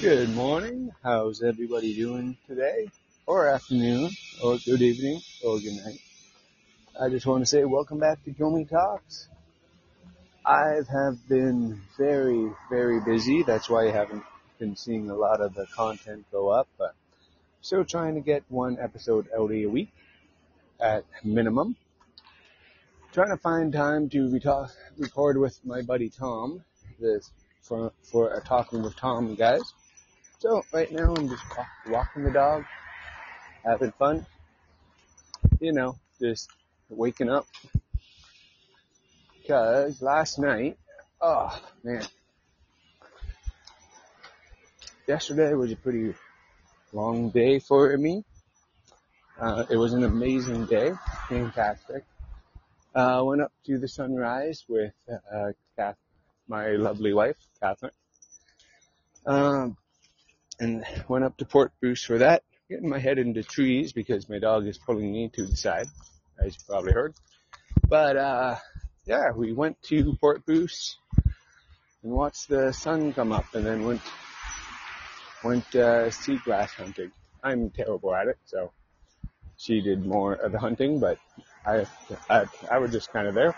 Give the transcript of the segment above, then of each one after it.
Good morning. How's everybody doing today? Or afternoon, or good evening, or good night. I just want to say welcome back to Gomi Talks. I have been very, very busy. That's why I haven't been seeing a lot of the content go up, but still trying to get one episode out a week at minimum. Trying to find time to re- record with my buddy Tom, this for for a talking with Tom guys. So right now I'm just walk, walking the dog, having fun. You know, just waking up. Cause last night, oh man, yesterday was a pretty long day for me. Uh, it was an amazing day, fantastic. Uh, went up to the sunrise with uh, Kath, my lovely wife, Catherine. Um, and went up to Port Bruce for that, getting my head into trees because my dog is pulling me to the side, as you probably heard. But uh, yeah, we went to Port Bruce and watched the sun come up, and then went went uh, seagrass hunting. I'm terrible at it, so she did more of the hunting, but I I, I was just kind of there.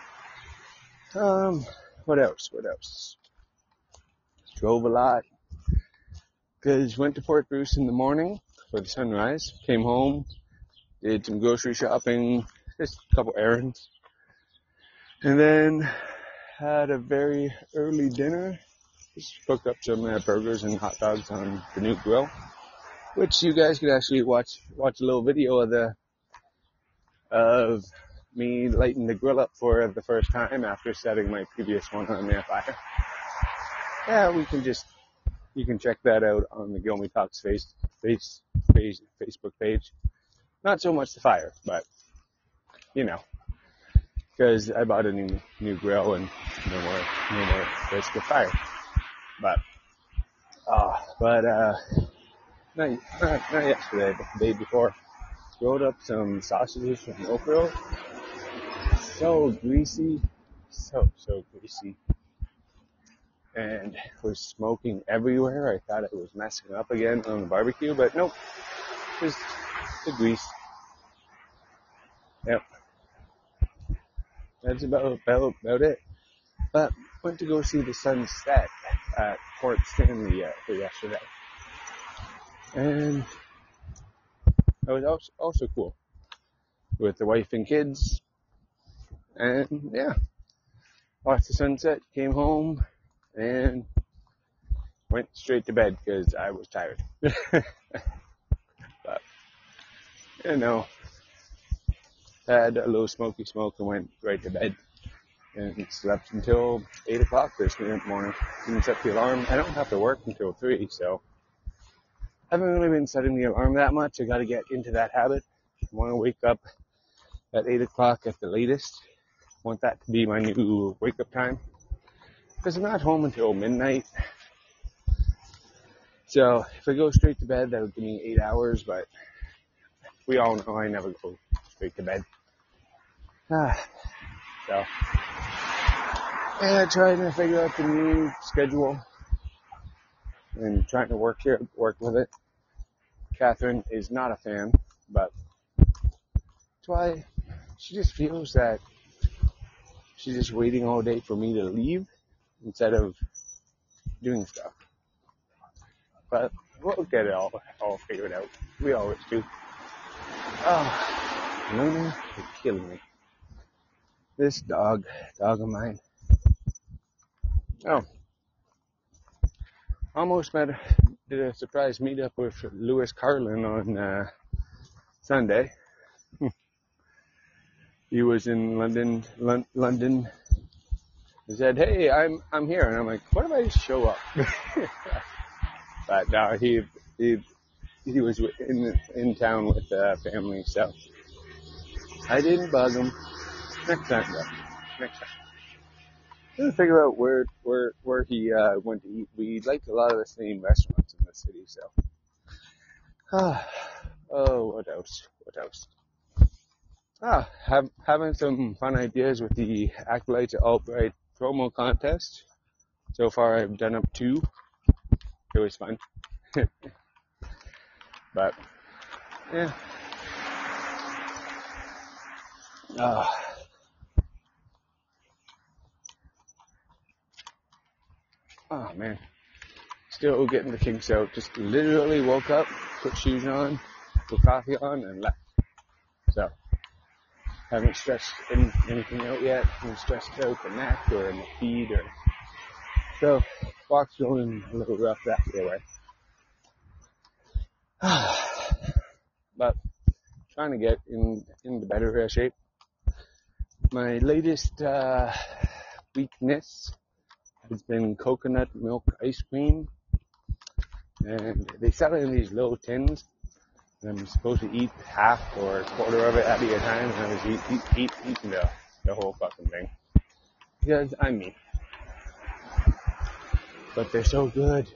Um, what else? What else? Drove a lot, because went to Port Bruce in the morning for the sunrise, came home, did some grocery shopping, just a couple errands, and then had a very early dinner. Just cooked up some uh, burgers and hot dogs on the new grill, which you guys could actually watch watch a little video of the of me lighting the grill up for the first time after setting my previous one on the fire. Yeah, we can just you can check that out on the Gilmy Talks face, face, face, Facebook page. Not so much the fire, but you know, because I bought a new new grill and no more no more of fire. But uh, but uh, not, not not yesterday, but the day before, rolled up some sausages from Oakville. So greasy, so so greasy and was smoking everywhere. I thought it was messing up again on the barbecue, but nope. Just the grease. Yep. That's about, about, about it. But went to go see the sunset at Port Stanley uh, yesterday. And that was also, also cool. With the wife and kids. And yeah. Watched the sunset, came home, and went straight to bed because I was tired. but, you know, had a little smoky smoke and went right to bed and slept until 8 o'clock this morning. Didn't set the alarm. I don't have to work until 3, so I haven't really been setting the alarm that much. I gotta get into that habit. I want to wake up at 8 o'clock at the latest. I want that to be my new wake up time because I'm not home until midnight. So if I go straight to bed, that would give me eight hours, but we all know I never go straight to bed. Ah, so, and trying to figure out the new schedule and trying to work here, work with it. Catherine is not a fan, but that's why she just feels that she's just waiting all day for me to leave instead of doing stuff. But we'll get it all, all figured out. We always do. Oh, Luna is killing me. This dog, dog of mine. Oh, almost met, did a surprise meetup with Lewis Carlin on uh, Sunday. he was in London, London he said, "Hey, I'm I'm here," and I'm like, "What if I just show up?" but no, he he he was in in town with the family, so I didn't bug him. Next time, though. Next time. To figure out where where where he uh, went to eat. We liked a lot of the same restaurants in the city, so. Ah, oh, what else? What else? Ah, have, having some fun ideas with the Acolytes Albright promo contest. So far I've done up two. It was fun. but yeah. Uh, oh man, still getting the kinks out. Just literally woke up, put shoes on, put coffee on, and left. Haven't stretched any, anything out yet. Haven't stretched out the neck or the feet or so. Walk's going a little rough that way. but trying to get in into better shape. My latest uh, weakness has been coconut milk ice cream, and they sell it in these little tins. I'm supposed to eat half or a quarter of it at a time, and I was eat, eat, eat, eating the, the whole fucking thing. Because I'm me. But they're so good.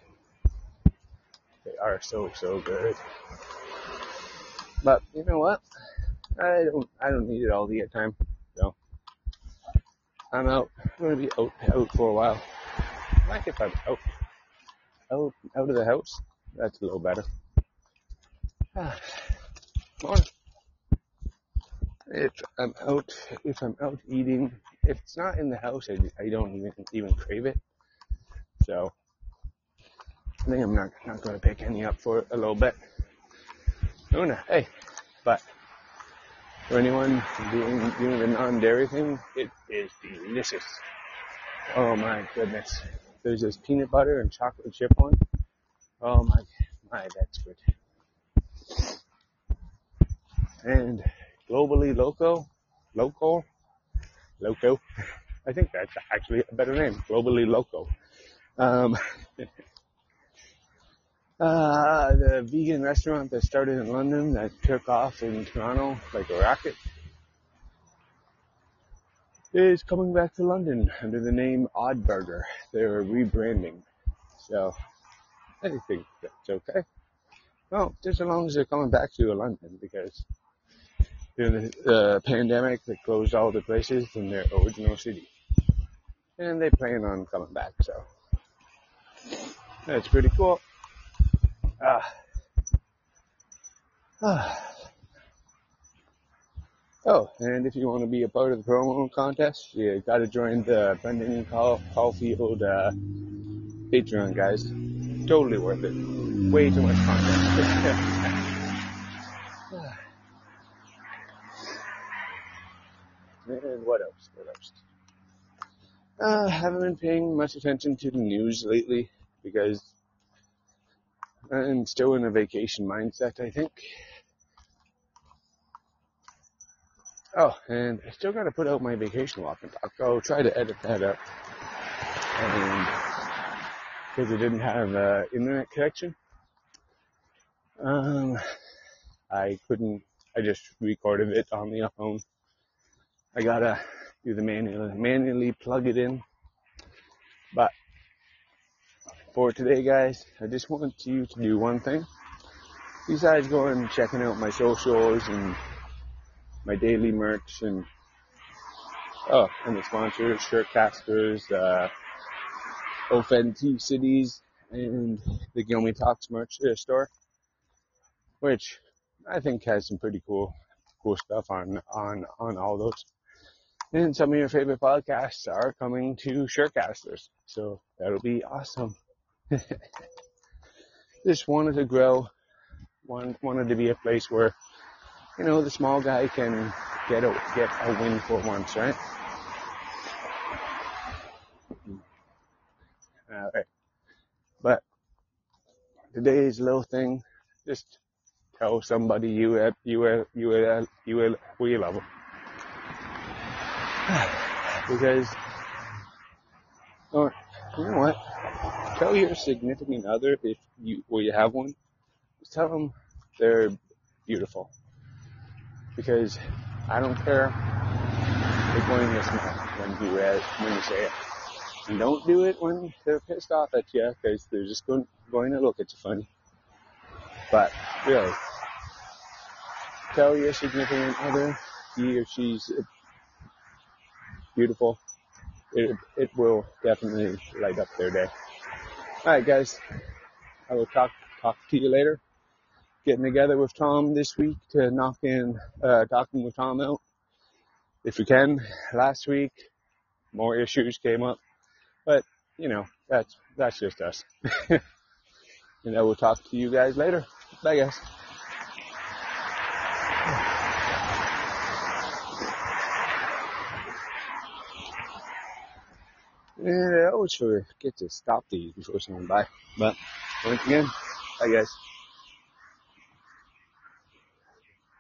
They are so, so good. But you know what? I don't, I don't need it all the time. So I'm out. I'm gonna be out, out for a while. Like if I'm out, out, out of the house. That's a little better. If I'm out, if I'm out eating, if it's not in the house, I, I don't even even crave it. So I think I'm not not going to pick any up for a little bit. Luna, hey, but for anyone doing doing the non-dairy thing, it is delicious. Oh my goodness! There's this peanut butter and chocolate chip one. Oh my, my, that's good and globally loco, local, loco. I think that's actually a better name, globally loco. Um, uh, the vegan restaurant that started in London that took off in Toronto like a rocket is coming back to London under the name Odd Burger. They're rebranding. So I think that's okay. Well, just as long as they're coming back to London because during the uh, pandemic that closed all the places in their original city. And they plan on coming back, so that's pretty cool. Ah. Ah. Oh, and if you want to be a part of the promo contest, you got to join the Brendan Call Caulfield uh, Patreon, guys. Totally worth it. Way too much content. Uh, haven't been paying much attention to the news lately because I'm still in a vacation mindset, I think. Oh, and I still gotta put out my vacation walk and talk. I'll try to edit that up. Because I didn't have uh, internet connection, um, I couldn't. I just recorded it on the phone I gotta do the manual, manually plug it in. But for today, guys, I just want you to do one thing. Besides going and checking out my socials and my daily merch and oh, and the sponsors, Shirtcasters, uh, OFNT Cities, and the Gilmy Talks merch uh, store, which I think has some pretty cool, cool stuff on on on all those. And some of your favorite podcasts are coming to Shirtcasters. So that'll be awesome. Just wanted to grow. wanted to be a place where, you know, the small guy can get a, get a win for once, right? Alright. But today's little thing, just tell somebody you, you, you, you, you love them. because, or you know what? Tell your significant other if you, well, you have one, tell them they're beautiful. Because I don't care. They're going to smile when you uh, when you say it. And don't do it when they're pissed off at you because they're just going, going to look at you funny. But really, tell your significant other he or she's beautiful. It, it will definitely light up their day. Alright guys, I will talk, talk to you later. Getting together with Tom this week to knock in, uh, talking with Tom out. If we can, last week, more issues came up, but you know, that's, that's just us. and I will talk to you guys later. Bye guys. Yeah, I always forget to stop these before someone by. But once again, bye guys.